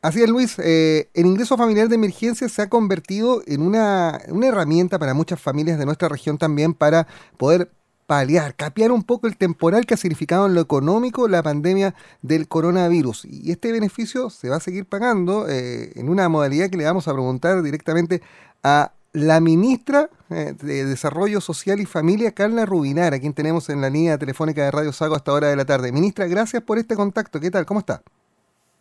Así es, Luis. Eh, el ingreso familiar de emergencia se ha convertido en una, una, herramienta para muchas familias de nuestra región también para poder paliar, capear un poco el temporal que ha significado en lo económico la pandemia del coronavirus. Y este beneficio se va a seguir pagando eh, en una modalidad que le vamos a preguntar directamente a la ministra eh, de Desarrollo Social y Familia, Carla Rubinar, a quien tenemos en la línea telefónica de Radio Sago hasta hora de la tarde. Ministra, gracias por este contacto. ¿Qué tal? ¿Cómo está?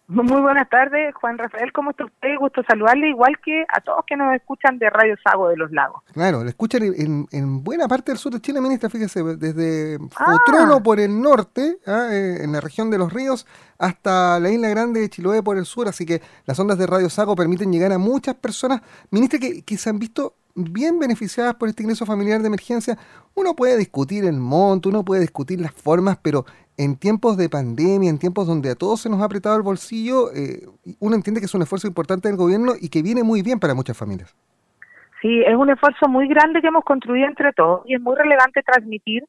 Muy buenas tardes, Juan Rafael, ¿cómo está usted? Gusto saludarle, igual que a todos que nos escuchan de Radio Sago de los Lagos. Claro, le escuchan en, buena parte del sur de Chile, ministra, fíjese, desde ah. por el norte, ¿ah? eh, en la región de los ríos, hasta la isla grande de Chiloé por el sur, así que las ondas de Radio Sago permiten llegar a muchas personas, ministra, que, que se han visto bien beneficiadas por este ingreso familiar de emergencia. Uno puede discutir el monto, uno puede discutir las formas, pero en tiempos de pandemia, en tiempos donde a todos se nos ha apretado el bolsillo, eh, uno entiende que es un esfuerzo importante del gobierno y que viene muy bien para muchas familias. Sí, es un esfuerzo muy grande que hemos construido entre todos y es muy relevante transmitir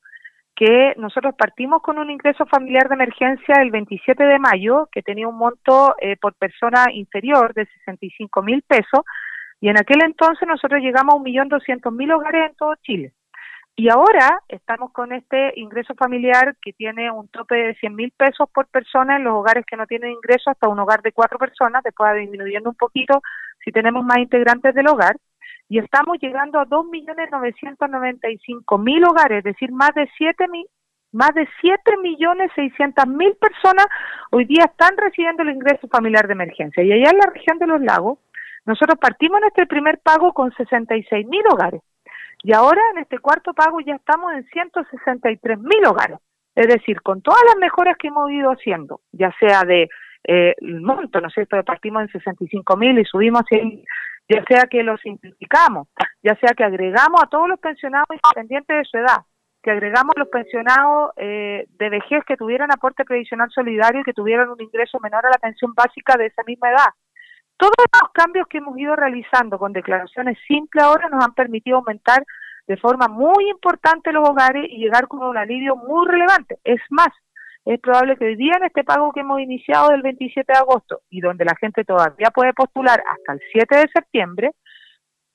que nosotros partimos con un ingreso familiar de emergencia el 27 de mayo que tenía un monto eh, por persona inferior de 65 mil pesos y en aquel entonces nosotros llegamos a un millón doscientos mil hogares en todo Chile. Y ahora estamos con este ingreso familiar que tiene un tope de 100 mil pesos por persona en los hogares que no tienen ingreso hasta un hogar de cuatro personas, después disminuyendo un poquito si tenemos más integrantes del hogar. Y estamos llegando a 2.995.000 hogares, es decir, más de 7 mil más de 7 millones mil personas hoy día están recibiendo el ingreso familiar de emergencia. Y allá en la región de los lagos, nosotros partimos nuestro primer pago con 66 mil hogares. Y ahora en este cuarto pago ya estamos en 163 mil hogares. Es decir, con todas las mejoras que hemos ido haciendo, ya sea de eh, monto, ¿no es cierto? Partimos en 65 mil y subimos 100 ya sea que lo simplificamos, ya sea que agregamos a todos los pensionados independientes de su edad, que agregamos los pensionados eh, de vejez que tuvieran aporte previsional solidario y que tuvieran un ingreso menor a la pensión básica de esa misma edad. Todos los cambios que hemos ido realizando con declaraciones simples ahora nos han permitido aumentar de forma muy importante los hogares y llegar con un alivio muy relevante. Es más, es probable que hoy día en este pago que hemos iniciado del 27 de agosto y donde la gente todavía puede postular hasta el 7 de septiembre,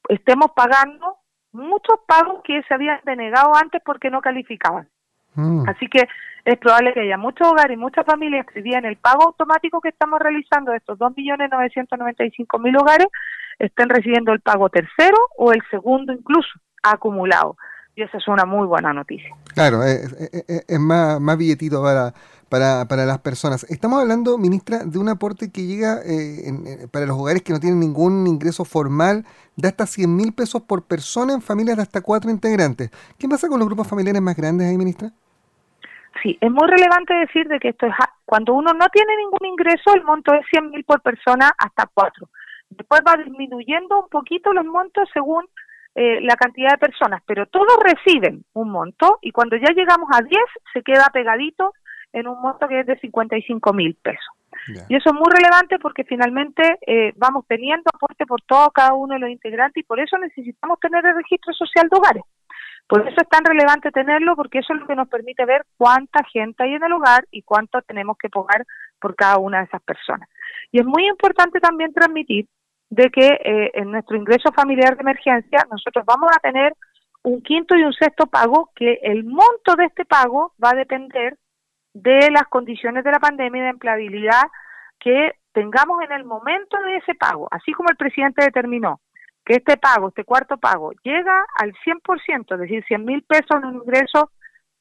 estemos pagando muchos pagos que se habían denegado antes porque no calificaban. Mm. Así que es probable que haya muchos hogares y muchas familias que en el pago automático que estamos realizando de estos 2.995.000 hogares estén recibiendo el pago tercero o el segundo incluso acumulado. Y esa es una muy buena noticia. Claro, es, más, más billetito para, para, para, las personas. Estamos hablando, ministra, de un aporte que llega eh, para los hogares que no tienen ningún ingreso formal de hasta 100 mil pesos por persona en familias de hasta cuatro integrantes. ¿Qué pasa con los grupos familiares más grandes ahí, ministra? Sí, es muy relevante decir de que esto es cuando uno no tiene ningún ingreso, el monto es 100 mil por persona hasta cuatro. Después va disminuyendo un poquito los montos según eh, la cantidad de personas, pero todos reciben un monto y cuando ya llegamos a 10 se queda pegadito en un monto que es de 55 mil pesos. Y eso es muy relevante porque finalmente eh, vamos teniendo aporte por todo cada uno de los integrantes y por eso necesitamos tener el registro social de hogares. Por eso es tan relevante tenerlo, porque eso es lo que nos permite ver cuánta gente hay en el hogar y cuánto tenemos que pagar por cada una de esas personas. Y es muy importante también transmitir de que eh, en nuestro ingreso familiar de emergencia nosotros vamos a tener un quinto y un sexto pago que el monto de este pago va a depender de las condiciones de la pandemia y de empleabilidad que tengamos en el momento de ese pago, así como el presidente determinó que este pago, este cuarto pago, llega al 100%, es decir, 100 mil pesos en un ingreso,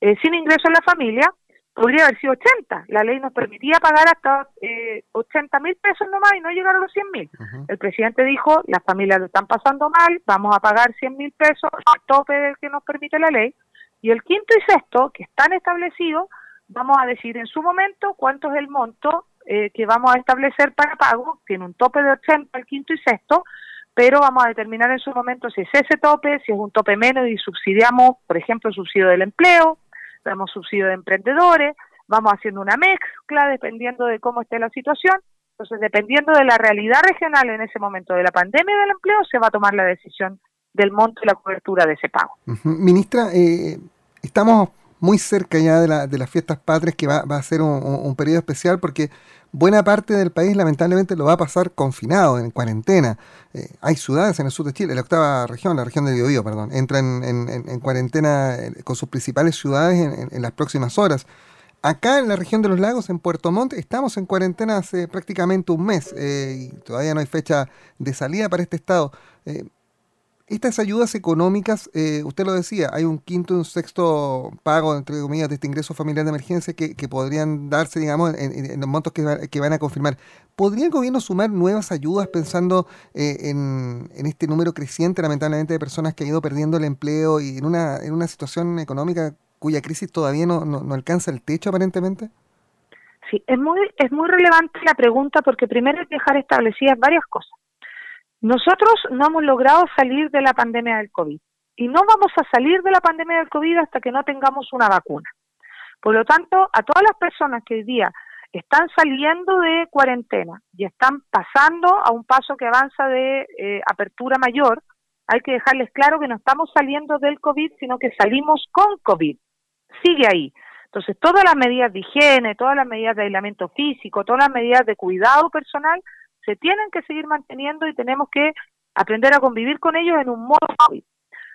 eh, sin ingreso en la familia, podría haber sido 80. La ley nos permitía pagar hasta eh, 80 mil pesos nomás y no llegar a los 100 mil. El presidente dijo, las familias lo están pasando mal, vamos a pagar 100 mil pesos al tope del que nos permite la ley. Y el quinto y sexto, que están establecidos, vamos a decir en su momento cuánto es el monto eh, que vamos a establecer para pago, tiene un tope de 80 el quinto y sexto, pero vamos a determinar en su momento si es ese tope, si es un tope menos y subsidiamos, por ejemplo, subsidio del empleo, damos subsidio de emprendedores, vamos haciendo una mezcla dependiendo de cómo esté la situación. Entonces, dependiendo de la realidad regional en ese momento de la pandemia y del empleo, se va a tomar la decisión del monto y la cobertura de ese pago. Ministra, eh, estamos muy cerca ya de, la, de las fiestas patrias, que va, a ser un, periodo especial porque buena parte del país lamentablemente lo va a pasar confinado, en cuarentena. Eh, hay ciudades en el sur de Chile, la octava región, la región del Biobío, perdón, entra en, en, cuarentena eh, con sus principales ciudades en, las próximas horas. Acá en la región de los lagos, en Puerto Montt, estamos en cuarentena hace prácticamente un mes eh, y todavía no hay fecha de salida para este estado. Estas ayudas económicas, eh, usted lo decía, hay un quinto y un sexto pago, entre comillas, de este ingreso familiar de emergencia que, podrían darse, digamos, en, los montos que, van a confirmar. ¿Podría el gobierno sumar nuevas ayudas pensando eh, en, este número creciente, lamentablemente, de personas que han ido perdiendo el empleo y en una, situación económica cuya crisis todavía no, no, alcanza el techo, aparentemente? Sí, es muy, es muy relevante la pregunta porque primero que dejar establecidas varias cosas. Nosotros no hemos logrado salir de la pandemia del COVID y no vamos a salir de la pandemia del COVID hasta que no tengamos una vacuna. Por lo tanto, a todas las personas que hoy día están saliendo de cuarentena y están pasando a un paso que avanza de eh, apertura mayor, hay que dejarles claro que no estamos saliendo del COVID, sino que salimos con COVID. Sigue ahí. Entonces, todas las medidas de higiene, todas las medidas de aislamiento físico, todas las medidas de cuidado personal se tienen que seguir manteniendo y tenemos que aprender a convivir con ellos en un modo COVID.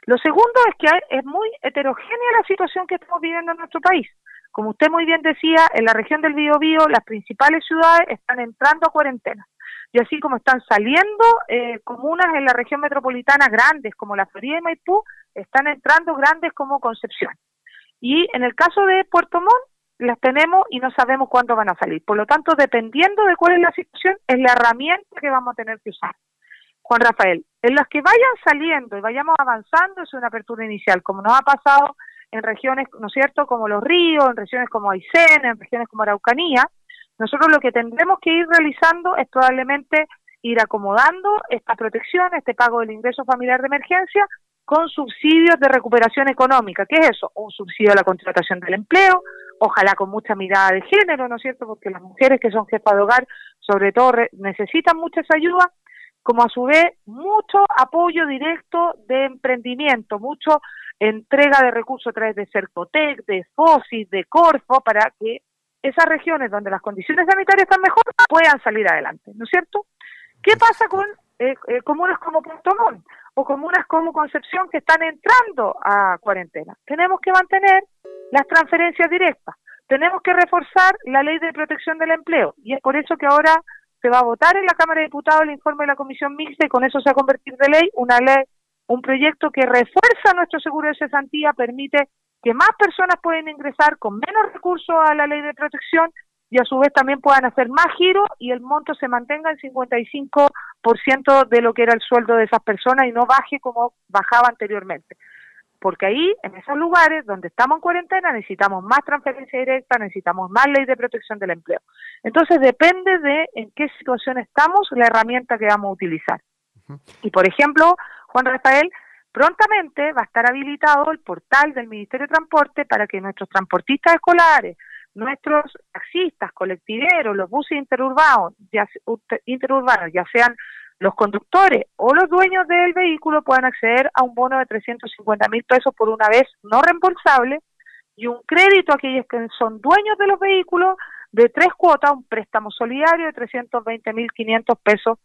Lo segundo es que es muy heterogénea la situación que estamos viviendo en nuestro país. Como usted muy bien decía, en la región del Biobío las principales ciudades están entrando a cuarentena. Y así como están saliendo eh, comunas en la región metropolitana grandes como la Florida y Maipú, están entrando grandes como Concepción. Y en el caso de Puerto Montt, las tenemos y no sabemos cuándo van a salir. Por lo tanto, dependiendo de cuál es la situación, es la herramienta que vamos a tener que usar. Juan Rafael, en las que vayan saliendo y vayamos avanzando es una apertura inicial, como nos ha pasado en regiones, ¿no es cierto?, como Los Ríos, en regiones como Aysén, en regiones como Araucanía, nosotros lo que tendremos que ir realizando es probablemente ir acomodando esta protección, este pago del ingreso familiar de emergencia, con subsidios de recuperación económica. ¿Qué es eso? Un subsidio a la contratación del empleo, ojalá con mucha mirada de género, ¿no es cierto? Porque las mujeres que son jefas de hogar, sobre todo, necesitan mucha ayuda, como a su vez mucho apoyo directo de emprendimiento, mucho entrega de recursos a través de Cercotec, de FOSIS, de Corfo, para que esas regiones donde las condiciones sanitarias están mejor puedan salir adelante, ¿no es cierto? ¿Qué pasa con eh, eh, comunas como Punto Montt o comunas como Concepción que están entrando a cuarentena? Tenemos que mantener las transferencias directas. Tenemos que reforzar la ley de protección del empleo y es por eso que ahora se va a votar en la Cámara de Diputados el informe de la Comisión Mixta y con eso se va a convertir de ley una ley, un proyecto que refuerza nuestro seguro de cesantía, permite que más personas pueden ingresar con menos recursos a la ley de protección y a su vez también puedan hacer más giros y el monto se mantenga en 55% de lo que era el sueldo de esas personas y no baje como bajaba anteriormente porque ahí, en esos lugares donde estamos en cuarentena, necesitamos más transferencia directa, necesitamos más ley de protección del empleo. Entonces, depende de en qué situación estamos, la herramienta que vamos a utilizar. Y, por ejemplo, Juan Rafael, prontamente va a estar habilitado el portal del Ministerio de Transporte para que nuestros transportistas escolares, nuestros taxistas, colectiveros, los buses interurbanos, ya, interurbanos, ya sean los conductores o los dueños del vehículo puedan acceder a un bono de 350 mil pesos por una vez no reembolsable y un crédito a aquellos que son dueños de los vehículos de tres cuotas, un préstamo solidario de 320 mil 500 pesos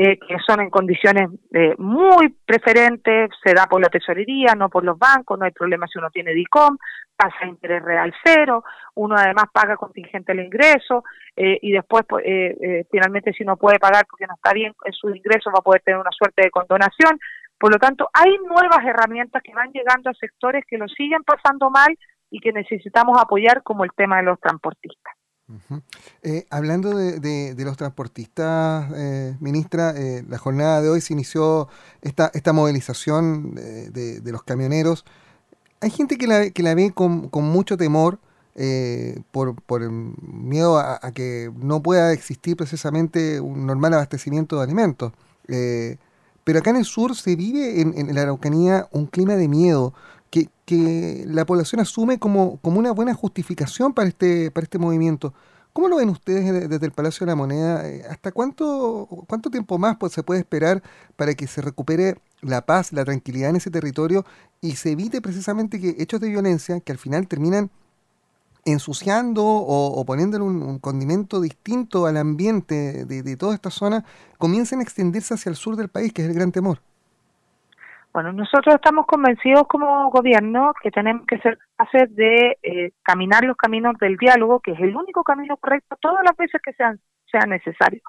eh, que son en condiciones eh, muy preferentes, se da por la tesorería, no por los bancos, no hay problema si uno tiene DICOM, pasa interés real cero, uno además paga contingente el ingreso eh, y después pues, finalmente si no puede pagar porque no está bien en su ingreso va a poder tener una suerte de condonación. Por lo tanto, hay nuevas herramientas que van llegando a sectores que lo siguen pasando mal y que necesitamos apoyar como el tema de los transportistas. Eh, hablando de, los transportistas, eh, ministra, eh, la jornada de hoy se inició esta, esta movilización de, los camioneros. Hay gente que la, que la ve con, mucho temor por, por miedo a, que no pueda existir precisamente un normal abastecimiento de alimentos. pero acá en el sur se vive en, en la Araucanía un clima de miedo que, la población asume como, como una buena justificación para este, para este movimiento. ¿Cómo lo ven ustedes desde el Palacio de la Moneda? Eh, ¿Hasta cuánto, cuánto tiempo más pues, se puede esperar para que se recupere la paz, la tranquilidad en ese territorio y se evite precisamente que hechos de violencia que al final terminan ensuciando o, poniéndole un, condimento distinto al ambiente de, toda esta zona, comiencen a extenderse hacia el sur del país, que es el gran temor. Bueno, nosotros estamos convencidos como gobierno que tenemos que ser capaces de eh, caminar los caminos del diálogo, que es el único camino correcto todas las veces que sean sea necesario.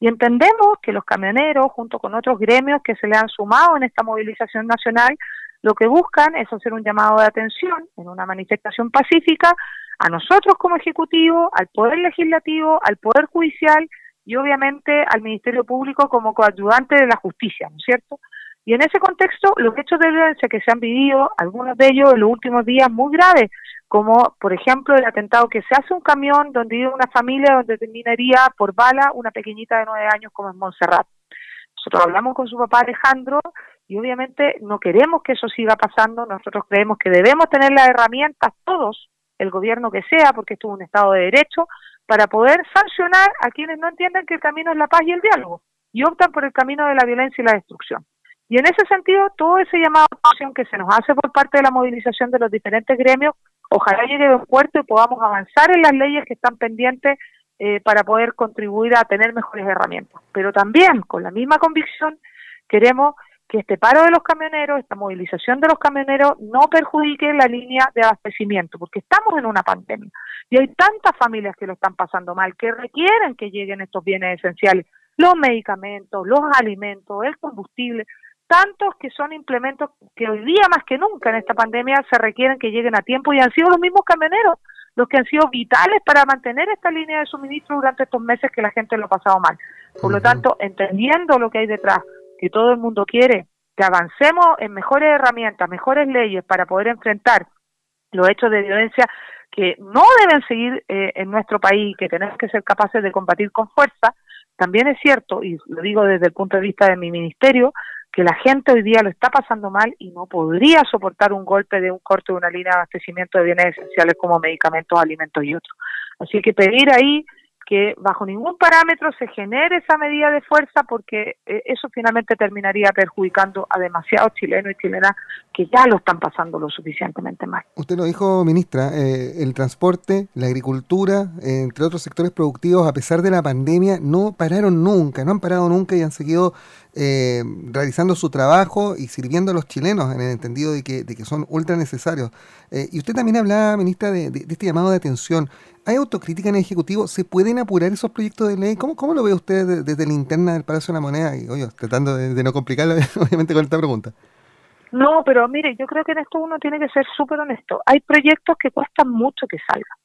Y entendemos que los camioneros, junto con otros gremios que se le han sumado en esta movilización nacional, lo que buscan es hacer un llamado de atención en una manifestación pacífica a nosotros como Ejecutivo, al Poder Legislativo, al Poder Judicial y obviamente al Ministerio Público como coayudante de la justicia, ¿no es cierto? Y en ese contexto, los hechos de violencia que se han vivido, algunos de ellos en los últimos días muy graves, como por ejemplo el atentado que se hace un camión donde vive una familia donde terminaría por bala una pequeñita de nueve años como es Montserrat. Nosotros hablamos con su papá Alejandro y obviamente no queremos que eso siga pasando, nosotros creemos que debemos tener las herramientas todos el gobierno que sea, porque esto es un Estado de Derecho, para poder sancionar a quienes no entienden que el camino es la paz y el diálogo y optan por el camino de la violencia y la destrucción. Y en ese sentido, todo ese llamado a acción que se nos hace por parte de la movilización de los diferentes gremios, ojalá llegue a un puerto y podamos avanzar en las leyes que están pendientes eh, para poder contribuir a tener mejores herramientas. Pero también, con la misma convicción, queremos que este paro de los camioneros, esta movilización de los camioneros no perjudique la línea de abastecimiento, porque estamos en una pandemia y hay tantas familias que lo están pasando mal, que requieren que lleguen estos bienes esenciales, los medicamentos, los alimentos, el combustible, tantos que son implementos que hoy día más que nunca en esta pandemia se requieren que lleguen a tiempo y han sido los mismos camioneros los que han sido vitales para mantener esta línea de suministro durante estos meses que la gente lo ha pasado mal. Por lo tanto, entendiendo lo que hay detrás, que todo el mundo quiere, que avancemos en mejores herramientas, mejores leyes para poder enfrentar los hechos de violencia que no deben seguir eh, en nuestro país, que tenemos que ser capaces de combatir con fuerza, también es cierto, y lo digo desde el punto de vista de mi ministerio, que la gente hoy día lo está pasando mal y no podría soportar un golpe de un corte de una línea de abastecimiento de bienes esenciales como medicamentos, alimentos y otros. Así que pedir ahí que bajo ningún parámetro se genere esa medida de fuerza porque eh, eso finalmente terminaría perjudicando a demasiados chilenos y chilenas que ya lo están pasando lo suficientemente mal. Usted lo dijo, ministra, eh, el transporte, la agricultura, entre otros sectores productivos, a pesar de la pandemia, no pararon nunca, no han parado nunca y han seguido eh, realizando su trabajo y sirviendo a los chilenos en el entendido de que, de que son ultra necesarios. y usted también hablaba, ministra, de, de este llamado de atención. ¿Hay autocrítica en el Ejecutivo? ¿Se pueden apurar esos proyectos de ley? ¿Cómo, cómo lo ve usted desde la interna del Palacio de la Moneda? Y, oye, tratando de, no complicarlo, obviamente, con esta pregunta. No, pero mire, yo creo que en esto uno tiene que ser súper honesto. Hay proyectos que cuestan mucho que salgan.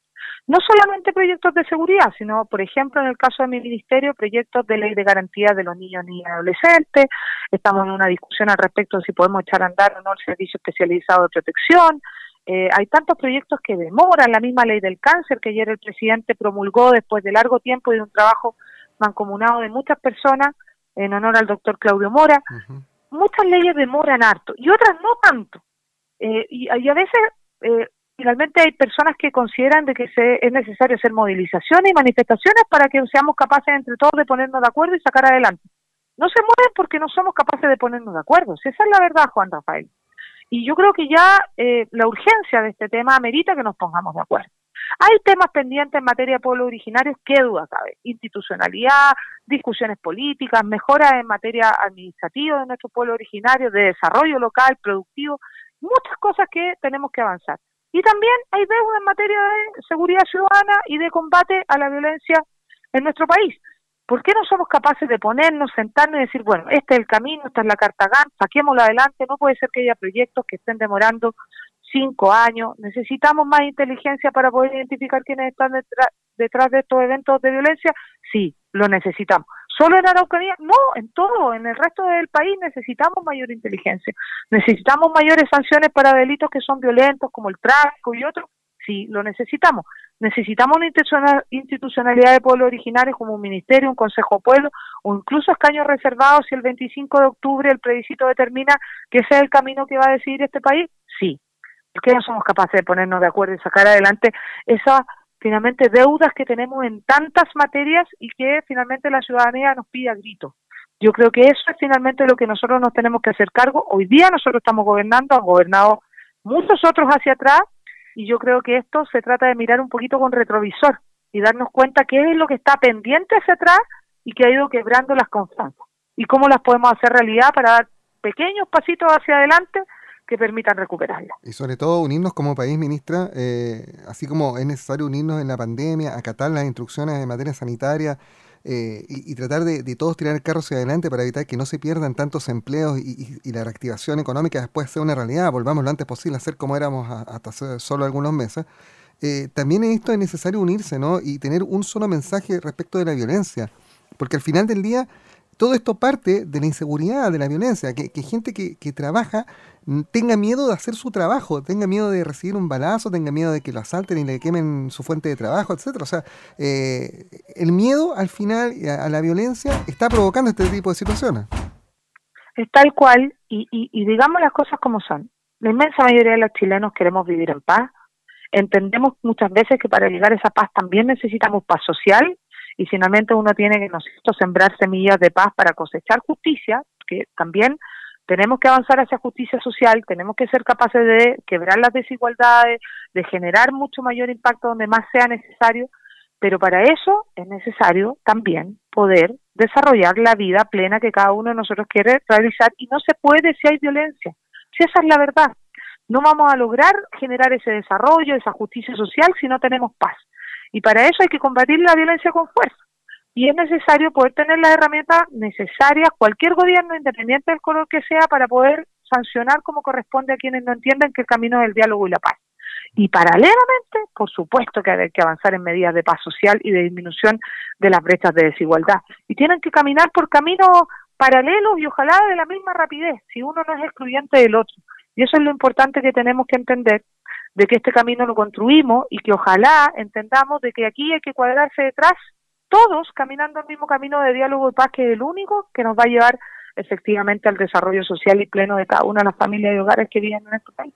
No solamente proyectos de seguridad, sino, por ejemplo, en el caso de mi ministerio, proyectos de ley de garantía de los niños y adolescentes. Estamos en una discusión al respecto de si podemos echar a andar o no el servicio especializado de protección. Eh, hay tantos proyectos que demoran, la misma ley del cáncer que ayer el presidente promulgó después de largo tiempo y de un trabajo mancomunado de muchas personas en honor al doctor Claudio Mora. Muchas leyes demoran harto y otras no tanto. Eh, y, a veces eh, finalmente hay personas que consideran de que se, es necesario hacer movilizaciones y manifestaciones para que seamos capaces entre todos de ponernos de acuerdo y sacar adelante. No se mueven porque no somos capaces de ponernos de acuerdo. esa es la verdad, Juan Rafael. Y yo creo que ya eh, la urgencia de este tema amerita que nos pongamos de acuerdo. Hay temas pendientes en materia de pueblos originarios, qué duda cabe. Institucionalidad, discusiones políticas, mejoras en materia administrativa de nuestro pueblo originario, de desarrollo local, productivo, muchas cosas que tenemos que avanzar. Y también hay deuda en materia de seguridad ciudadana y de combate a la violencia en nuestro país. ¿Por qué no somos capaces de ponernos, sentarnos y decir, bueno, este es el camino, esta es la carta GAN, saquémoslo adelante, no puede ser que haya proyectos que estén demorando cinco años, necesitamos más inteligencia para poder identificar quiénes están detrás, detrás de estos eventos de violencia, sí, lo necesitamos. ¿Solo en Araucanía? No, en todo, en el resto del país necesitamos mayor inteligencia, necesitamos mayores sanciones para delitos que son violentos como el tráfico y otros, sí, lo necesitamos. Necesitamos una institucionalidad de pueblo originario como un ministerio, un consejo pueblo o incluso escaños reservados si el 25 de octubre el plebiscito determina que ese es el camino que va a decidir este país. Sí. ¿Por qué no somos capaces de ponernos de acuerdo y sacar adelante esas finalmente deudas que tenemos en tantas materias y que finalmente la ciudadanía nos pide a gritos? Yo creo que eso es finalmente lo que nosotros nos tenemos que hacer cargo. Hoy día nosotros estamos gobernando, han gobernado muchos otros hacia atrás y yo creo que esto se trata de mirar un poquito con retrovisor y darnos cuenta qué es lo que está pendiente hacia atrás y que ha ido quebrando las constancias y cómo las podemos hacer realidad para dar pequeños pasitos hacia adelante que permitan recuperarla. Y sobre todo unirnos como país, ministra, eh, así como es necesario unirnos en la pandemia, acatar las instrucciones en materia sanitaria eh, y, tratar de, todos tirar el carro hacia adelante para evitar que no se pierdan tantos empleos y, la reactivación económica después sea una realidad, volvamos lo antes posible a ser como éramos hasta solo algunos meses. Eh, también en esto es necesario unirse ¿no? y tener un solo mensaje respecto de la violencia, porque al final del día todo esto parte de la inseguridad, de la violencia, que, gente que, trabaja mm, tenga miedo de hacer su trabajo, tenga miedo de recibir un balazo, tenga miedo de que lo asalten y le quemen su fuente de trabajo, etcétera. O sea, eh, el miedo al final a, la violencia está provocando este tipo de situaciones. Es tal cual, y, y digamos las cosas como son. La inmensa mayoría de los chilenos queremos vivir en paz. Entendemos muchas veces que para llegar a esa paz también necesitamos paz social, y finalmente uno tiene que nosotros sembrar semillas de paz para cosechar justicia, que también tenemos que avanzar hacia justicia social, tenemos que ser capaces de quebrar las desigualdades, de generar mucho mayor impacto donde más sea necesario, pero para eso es necesario también poder desarrollar la vida plena que cada uno de nosotros quiere realizar y no se puede si hay violencia. Si esa es la verdad, no vamos a lograr generar ese desarrollo, esa justicia social si no tenemos paz. Y para eso hay que combatir la violencia con fuerza. Y es necesario poder tener las herramientas necesarias, cualquier gobierno, independiente del color que sea, para poder sancionar como corresponde a quienes no entienden que el camino es el diálogo y la paz. Y paralelamente, por supuesto que hay que avanzar en medidas de paz social y de disminución de las brechas de desigualdad. Y tienen que caminar por caminos paralelos y ojalá de la misma rapidez, si uno no es excluyente del otro. Y eso es lo importante que tenemos que entender, de que este camino lo construimos y que ojalá entendamos de que aquí hay que cuadrarse detrás, todos caminando el mismo camino de diálogo y paz, que es el único que nos va a llevar efectivamente al desarrollo social y pleno de cada una de las familias y hogares que viven en este país.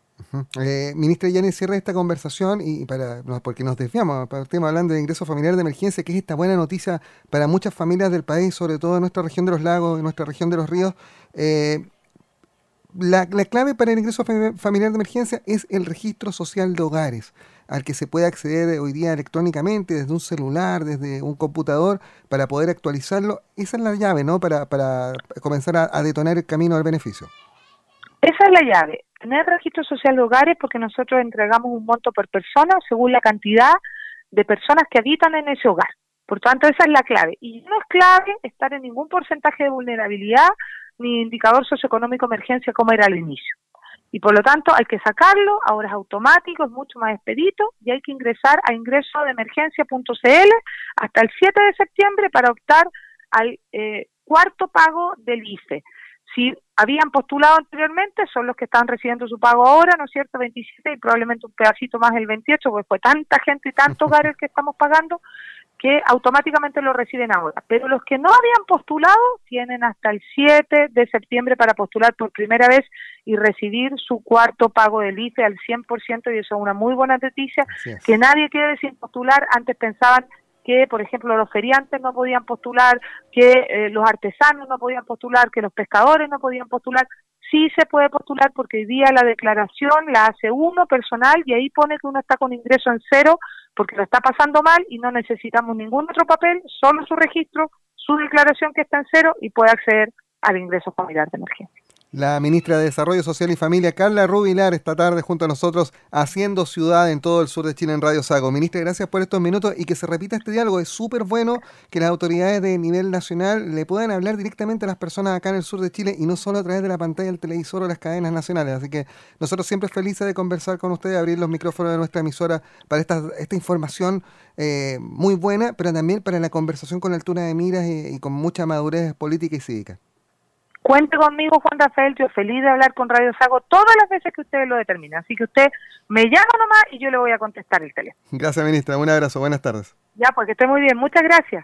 eh, ministra cierra esta conversación y para porque nos desviamos, partimos hablando de ingreso familiar de emergencia, que es esta buena noticia para muchas familias del país, sobre todo en nuestra región de los lagos, en nuestra región de los ríos. Eh, la, clave para el ingreso familiar de emergencia es el registro social de hogares, al que se puede acceder hoy día electrónicamente desde un celular, desde un computador, para poder actualizarlo. Esa es la llave, ¿no? Para, para comenzar a, detonar el camino al beneficio. Esa es la llave, tener registro social de hogares porque nosotros entregamos un monto por persona según la cantidad de personas que habitan en ese hogar. Por tanto, esa es la clave. Y no es clave estar en ningún porcentaje de vulnerabilidad ni indicador socioeconómico emergencia como era al inicio. Y por lo tanto hay que sacarlo, ahora es automático, es mucho más expedito y hay que ingresar a ingreso de emergencia.cl hasta el 7 de septiembre para optar al eh, cuarto pago del IFE. Si habían postulado anteriormente, son los que están recibiendo su pago ahora, ¿no es cierto? 27 y probablemente un pedacito más el 28, porque fue tanta gente y tantos hogares que estamos pagando que automáticamente lo reciben ahora. Pero los que no habían postulado tienen hasta el 7 de septiembre para postular por primera vez y recibir su cuarto pago del IFE al 100% y eso es una muy buena noticia, que nadie quede sin postular. Antes pensaban que, por ejemplo, los feriantes no podían postular, que eh, los artesanos no podían postular, que los pescadores no podían postular sí se puede postular porque hoy día la declaración la hace uno personal y ahí pone que uno está con ingreso en cero porque lo está pasando mal y no necesitamos ningún otro papel, solo su registro, su declaración que está en cero y puede acceder al ingreso familiar de emergencia. La ministra de Desarrollo Social y Familia, Carla Rubilar, esta tarde junto a nosotros, haciendo ciudad en todo el sur de Chile en Radio Sago. Ministra, gracias por estos minutos y que se repita este diálogo. Es súper bueno que las autoridades de nivel nacional le puedan hablar directamente a las personas acá en el sur de Chile y no solo a través de la pantalla del televisor o las cadenas nacionales. Así que nosotros siempre felices de conversar con ustedes, abrir los micrófonos de nuestra emisora para esta, esta información eh, muy buena, pero también para la conversación con altura de miras y con mucha madurez política y cívica. Cuente conmigo, Juan Rafael, yo feliz de hablar con Radio Sago todas las veces que ustedes lo determinen. Así que usted me llama nomás y yo le voy a contestar el teléfono. Gracias, ministra. Un abrazo. Buenas tardes. Ya, porque esté muy bien. Muchas gracias.